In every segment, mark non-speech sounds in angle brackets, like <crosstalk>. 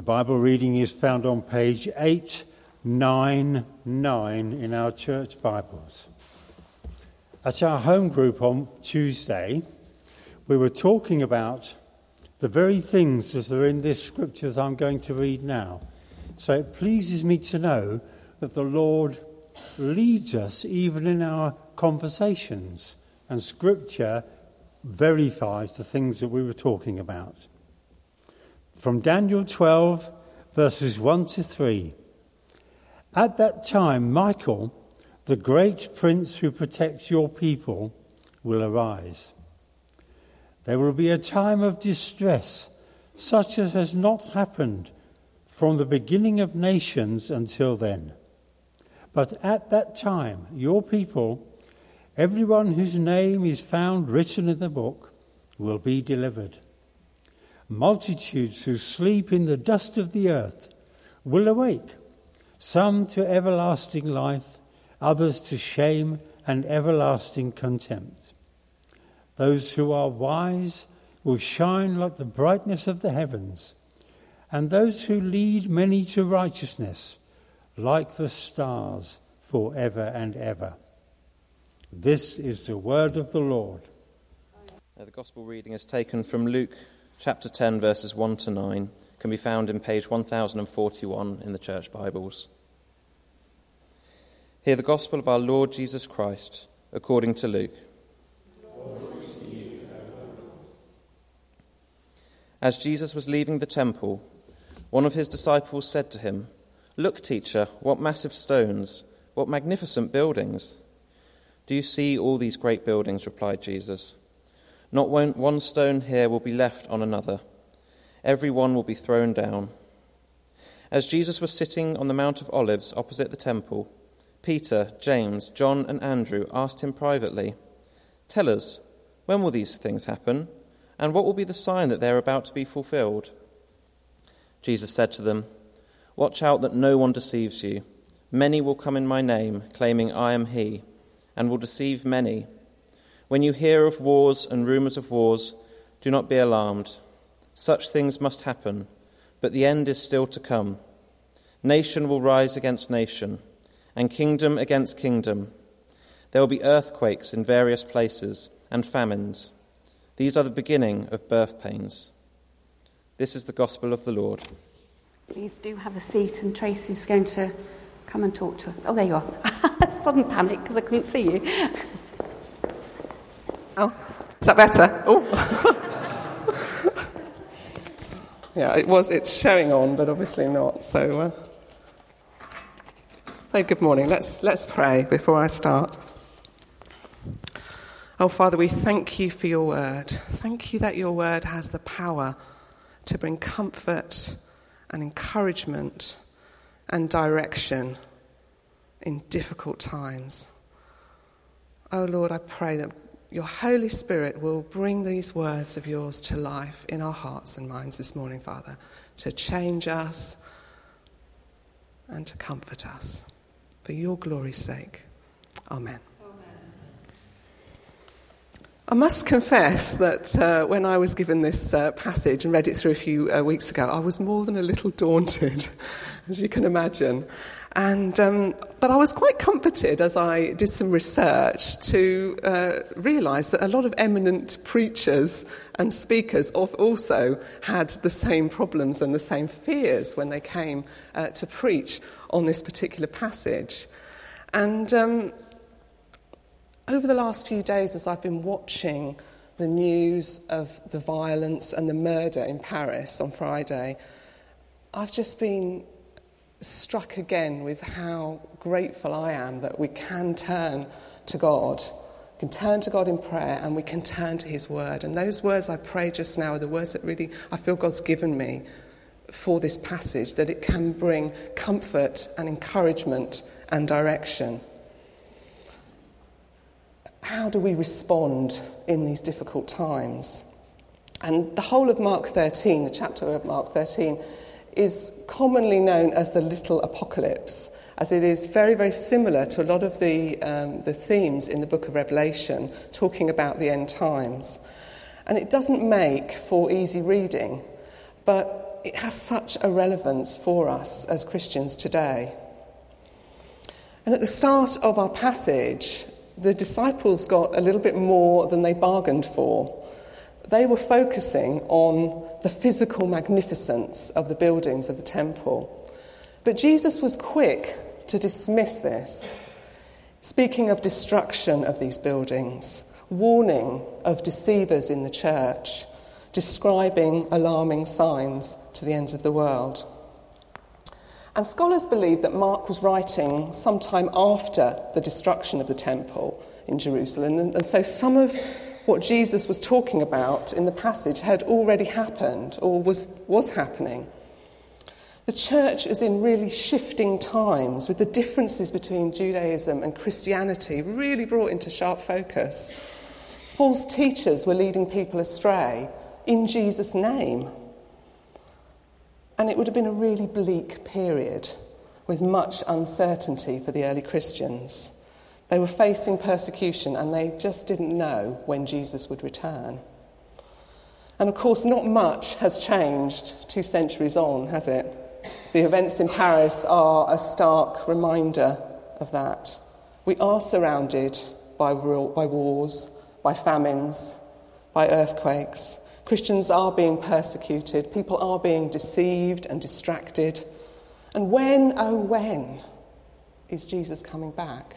The Bible reading is found on page 899 in our church Bibles. At our home group on Tuesday, we were talking about the very things that are in this scripture that I'm going to read now. So it pleases me to know that the Lord leads us even in our conversations, and scripture verifies the things that we were talking about. From Daniel 12, verses 1 to 3. At that time, Michael, the great prince who protects your people, will arise. There will be a time of distress, such as has not happened from the beginning of nations until then. But at that time, your people, everyone whose name is found written in the book, will be delivered. Multitudes who sleep in the dust of the earth will awake, some to everlasting life, others to shame and everlasting contempt. Those who are wise will shine like the brightness of the heavens, and those who lead many to righteousness like the stars forever and ever. This is the word of the Lord. The gospel reading is taken from Luke chapter 10, verses 1 to 9, can be found in page 1041 in the church Bibles. Hear the gospel of our Lord Jesus Christ according to Luke. As Jesus was leaving the temple, one of his disciples said to him, Look, teacher, what massive stones, what magnificent buildings. Do you see all these great buildings? replied Jesus. Not one, one stone here will be left on another, every one will be thrown down. As Jesus was sitting on the Mount of Olives opposite the temple, Peter, James, John, and Andrew asked him privately, Tell us, when will these things happen? And what will be the sign that they are about to be fulfilled? Jesus said to them, Watch out that no one deceives you. Many will come in my name, claiming I am he, and will deceive many. When you hear of wars and rumors of wars, do not be alarmed. Such things must happen, but the end is still to come. Nation will rise against nation, and kingdom against kingdom. There will be earthquakes in various places, and famines. These are the beginning of birth pains. This is the gospel of the Lord. Please do have a seat, and Tracy's going to come and talk to us. Oh, there you are. <laughs> Sudden panic because I couldn't see you. <laughs> Oh, is that better? Oh. <laughs> yeah, it was. It's showing on, but obviously not. So, uh, so good morning. Let's let's pray before I start. Oh, Father, we thank you for your word. Thank you that your word has the power to bring comfort and encouragement and direction in difficult times. Oh Lord, I pray that your Holy Spirit will bring these words of yours to life in our hearts and minds this morning, Father, to change us and to comfort us. For your glory's sake. Amen. I must confess that uh, when I was given this uh, passage and read it through a few uh, weeks ago, I was more than a little <laughs> daunted, as you can imagine. And, um, but I was quite comforted as I did some research to uh, realise that a lot of eminent preachers and speakers also had the same problems and the same fears when they came uh, to preach on this particular passage. And um, over the last few days, as I've been watching the news of the violence and the murder in Paris on Friday, I've just been struck again with how grateful I am that we can turn to God, can turn to God in prayer, and we can turn to His Word. And those words I pray just now are the words that really I feel God's given me for this passage, that it can bring comfort and encouragement and direction how do we respond in these difficult times? And the whole of Mark 13, the chapter of Mark 13, is commonly known as the little apocalypse, as it is very, very similar to a lot of the, um, the themes in the book of Revelation, talking about the end times. And it doesn't make for easy reading, but it has such a relevance for us as Christians today. And at the start of our passage, the disciples got a little bit more than they bargained for. They were focusing on the physical magnificence of the buildings of the temple. But Jesus was quick to dismiss this, speaking of destruction of these buildings, warning of deceivers in the church, describing alarming signs to the ends of the world. And scholars believe that Mark was writing sometime after the destruction of the temple in Jerusalem. And, so some of what Jesus was talking about in the passage had already happened or was, was happening. The church is in really shifting times with the differences between Judaism and Christianity really brought into sharp focus. False teachers were leading people astray in Jesus' name. And it would have been a really bleak period with much uncertainty for the early Christians. They were facing persecution and they just didn't know when Jesus would return. And of course, not much has changed two centuries on, has it? The events in Paris are a stark reminder of that. We are surrounded by, by wars, by famines, by earthquakes, Christians are being persecuted, people are being deceived and distracted. And when, oh, when is Jesus coming back?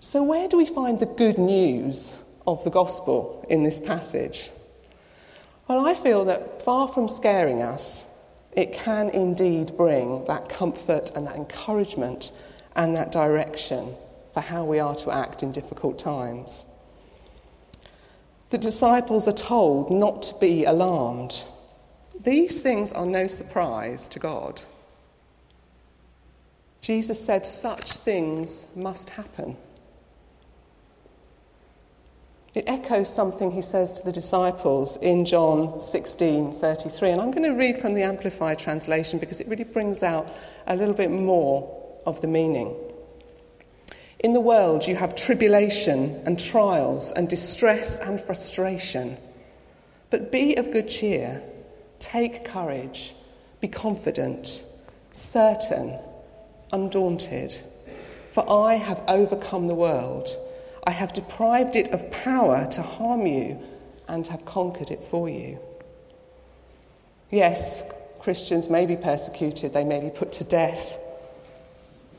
So, where do we find the good news of the gospel in this passage? Well, I feel that far from scaring us, it can indeed bring that comfort and that encouragement and that direction for how we are to act in difficult times. The disciples are told not to be alarmed. These things are no surprise to God. Jesus said such things must happen. It echoes something he says to the disciples in John 16:33 and I'm going to read from the amplified translation because it really brings out a little bit more of the meaning. In the world, you have tribulation and trials and distress and frustration. But be of good cheer, take courage, be confident, certain, undaunted. For I have overcome the world. I have deprived it of power to harm you and have conquered it for you. Yes, Christians may be persecuted, they may be put to death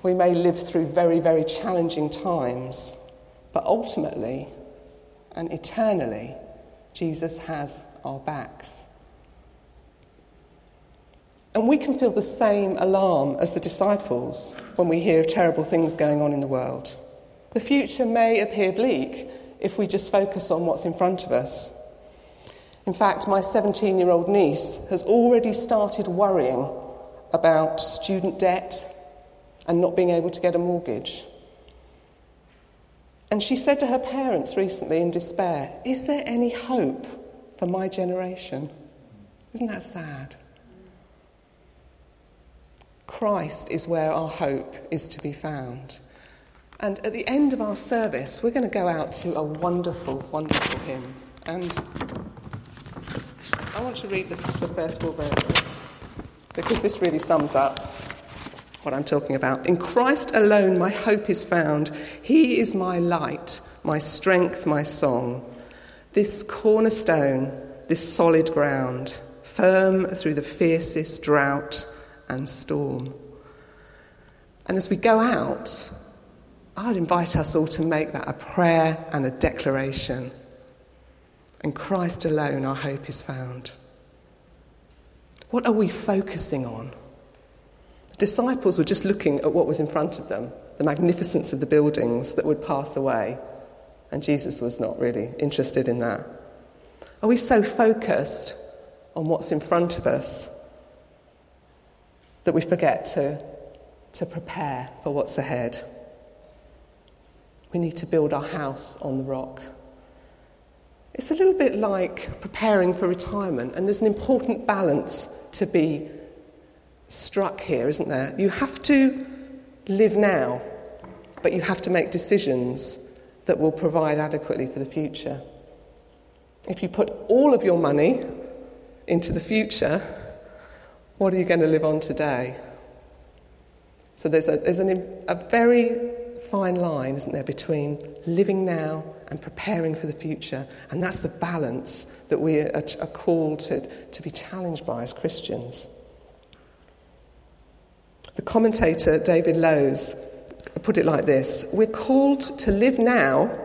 we may live through very, very challenging times, but ultimately and eternally, Jesus has our backs. And we can feel the same alarm as the disciples when we hear of terrible things going on in the world. The future may appear bleak if we just focus on what's in front of us. In fact, my 17 year old niece has already started worrying about student debt and not being able to get a mortgage. And she said to her parents recently in despair, Is there any hope for my generation? Isn't that sad? Christ is where our hope is to be found. And at the end of our service, we're going to go out to a wonderful, wonderful hymn. And I want to read the, the first four verses because this really sums up what I'm talking about. In Christ alone, my hope is found. He is my light, my strength, my song. This cornerstone, this solid ground, firm through the fiercest drought and storm. And as we go out, I'd invite us all to make that a prayer and a declaration. In Christ alone, our hope is found. What are we focusing on? The disciples were just looking at what was in front of them, the magnificence of the buildings that would pass away, and Jesus was not really interested in that. Are we so focused on what's in front of us that we forget to, to prepare for what's ahead? We need to build our house on the rock. It's a little bit like preparing for retirement, and there's an important balance to be struck here, isn't there? You have to live now, but you have to make decisions that will provide adequately for the future. If you put all of your money into the future, what are you going to live on today? So there's a, there's an, a very fine line, isn't there, between living now and preparing for the future. And that's the balance that we are, are called to, to be challenged by as Christians. The commentator David Lowes put it like this We're called to live now,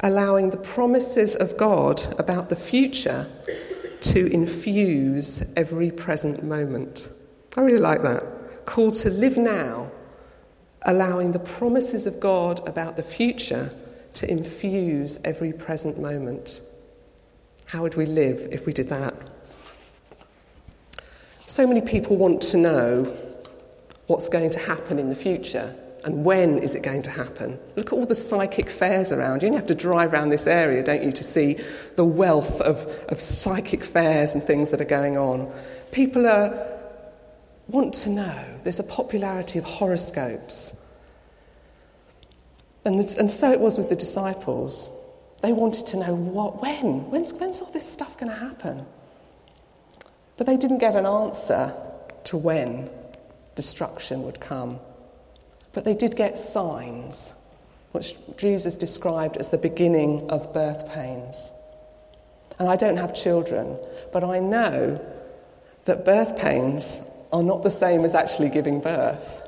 allowing the promises of God about the future to infuse every present moment. I really like that. Called to live now, allowing the promises of God about the future to infuse every present moment. How would we live if we did that? So many people want to know what's going to happen in the future and when is it going to happen. Look at all the psychic fairs around. You only have to drive around this area, don't you, to see the wealth of, of psychic fairs and things that are going on. People are, want to know. There's a popularity of horoscopes. And, the, and so it was with the disciples. They wanted to know what, when? When's, when's all this stuff going to happen? But they didn't get an answer to when destruction would come. But they did get signs, which Jesus described as the beginning of birth pains. And I don't have children, but I know that birth pains are not the same as actually giving birth.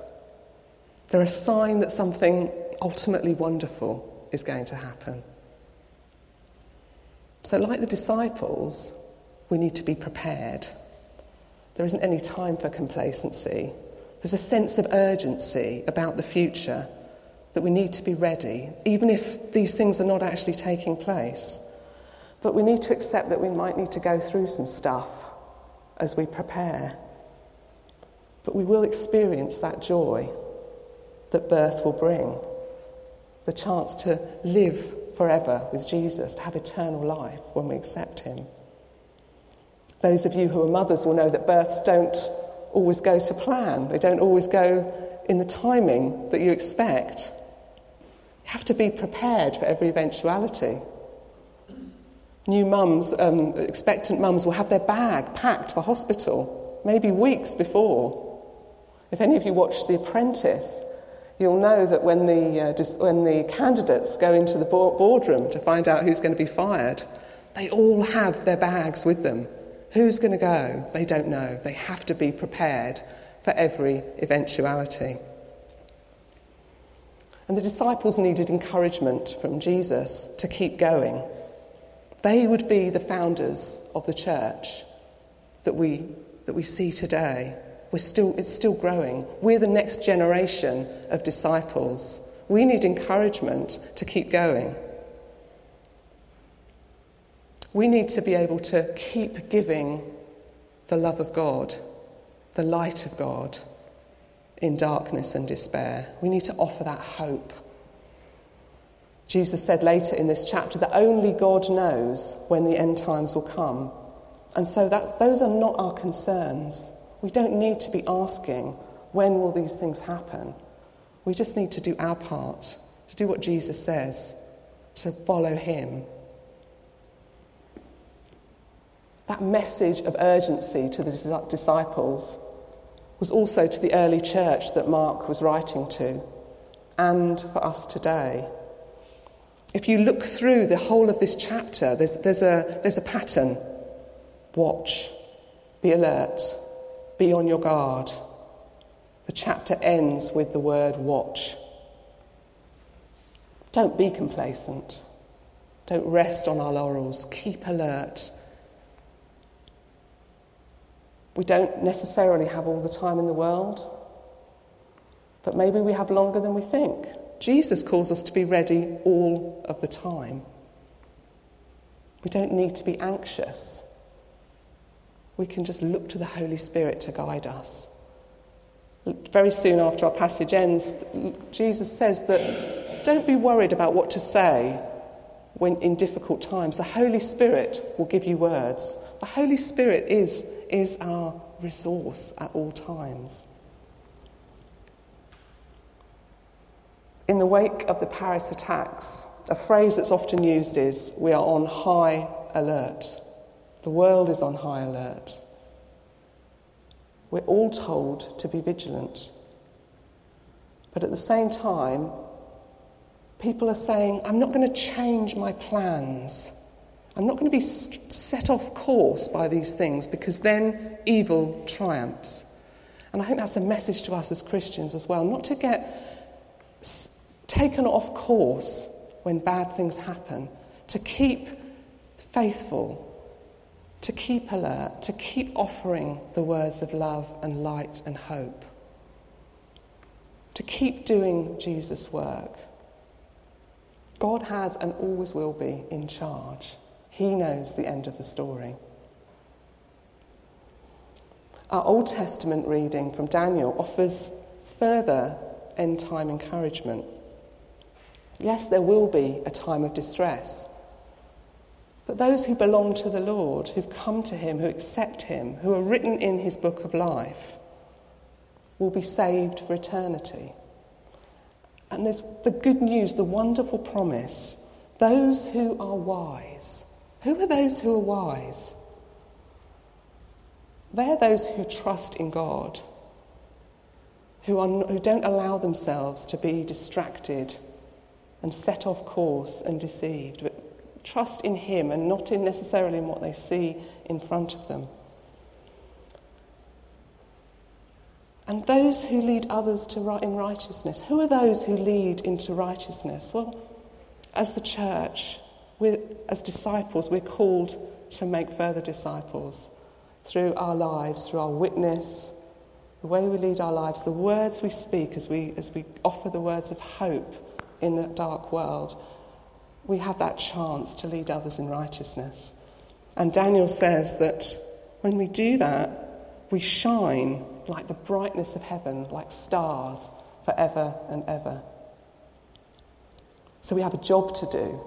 They're a sign that something ultimately wonderful is going to happen. So, like the disciples, we need to be prepared. There isn't any time for complacency. There's a sense of urgency about the future that we need to be ready, even if these things are not actually taking place. But we need to accept that we might need to go through some stuff as we prepare. But we will experience that joy that birth will bring the chance to live forever with Jesus, to have eternal life when we accept Him. Those of you who are mothers will know that births don't always go to plan, they don't always go in the timing that you expect. You have to be prepared for every eventuality. New mums, um, expectant mums, will have their bag packed for hospital, maybe weeks before. If any of you watched The Apprentice, you'll know that when the, uh, dis- when the candidates go into the boardroom to find out who's going to be fired, they all have their bags with them Who's going to go? They don't know. They have to be prepared for every eventuality. And the disciples needed encouragement from Jesus to keep going. They would be the founders of the church that we, that we see today. We're still, it's still growing. We're the next generation of disciples. We need encouragement to keep going. We need to be able to keep giving the love of God, the light of God in darkness and despair. We need to offer that hope. Jesus said later in this chapter that only God knows when the end times will come. And so those are not our concerns. We don't need to be asking, when will these things happen? We just need to do our part, to do what Jesus says, to follow him that message of urgency to the disciples was also to the early church that Mark was writing to, and for us today. If you look through the whole of this chapter, there's, there's, a, there's a pattern. Watch, be alert, be on your guard. The chapter ends with the word watch. Don't be complacent. Don't rest on our laurels. Keep alert we don't necessarily have all the time in the world, but maybe we have longer than we think. Jesus calls us to be ready all of the time. We don't need to be anxious. We can just look to the Holy Spirit to guide us. Very soon after our passage ends, Jesus says that don't be worried about what to say when in difficult times. The Holy Spirit will give you words. The Holy Spirit is is our resource at all times. In the wake of the Paris attacks, a phrase that's often used is we are on high alert. The world is on high alert. We're all told to be vigilant. But at the same time, people are saying, I'm not going to change my plans. I'm not going to be set off course by these things because then evil triumphs. And I think that's a message to us as Christians as well, not to get taken off course when bad things happen, to keep faithful, to keep alert, to keep offering the words of love and light and hope, to keep doing Jesus' work. God has and always will be in charge. He knows the end of the story. Our Old Testament reading from Daniel offers further end time encouragement. Yes, there will be a time of distress. But those who belong to the Lord, who've come to Him, who accept Him, who are written in His book of life, will be saved for eternity. And there's the good news, the wonderful promise those who are wise. Who are those who are wise? They're those who trust in God, who, are, who don't allow themselves to be distracted and set off course and deceived, trust in Him and not in necessarily in what they see in front of them. And those who lead others to right, in righteousness. Who are those who lead into righteousness? Well, as the church, as disciples, we're called to make further disciples through our lives, through our witness, the way we lead our lives, the words we speak as we, as we offer the words of hope in a dark world, we have that chance to lead others in righteousness. And Daniel says that when we do that, we shine like the brightness of heaven, like stars, forever and ever. So we have a job to do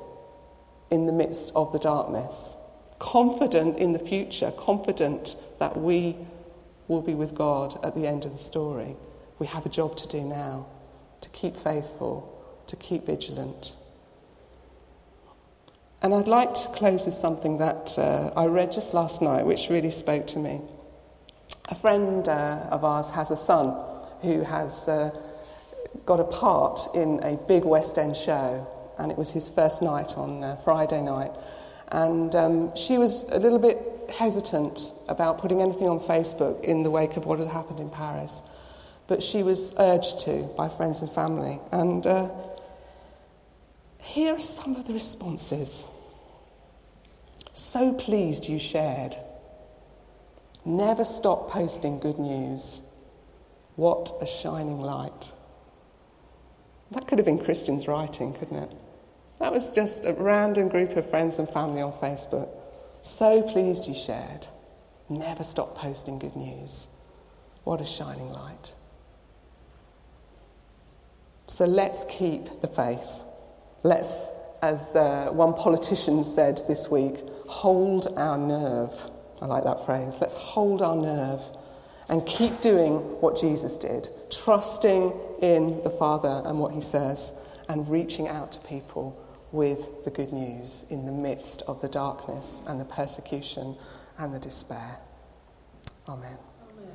in the midst of the darkness confident in the future, confident that we will be with God at the end of the story. We have a job to do now to keep faithful, to keep vigilant. And I'd like to close with something that uh, I read just last night, which really spoke to me. A friend uh, of ours has a son who has uh, got a part in a big West End show, and it was his first night on uh, Friday night. And um, she was a little bit hesitant about putting anything on Facebook in the wake of what had happened in Paris. But she was urged to by friends and family. And uh, here are some of the responses. So pleased you shared. Never stop posting good news. What a shining light. That could have been Christian's writing, couldn't it? That was just a random group of friends and family on Facebook. So pleased you shared. Never stop posting good news. What a shining light. So let's keep the faith. Let's, as uh, one politician said this week, hold our nerve. I like that phrase. Let's hold our nerve and keep doing what Jesus did, trusting in the Father and what he says, and reaching out to people with the good news in the midst of the darkness and the persecution and the despair. Amen.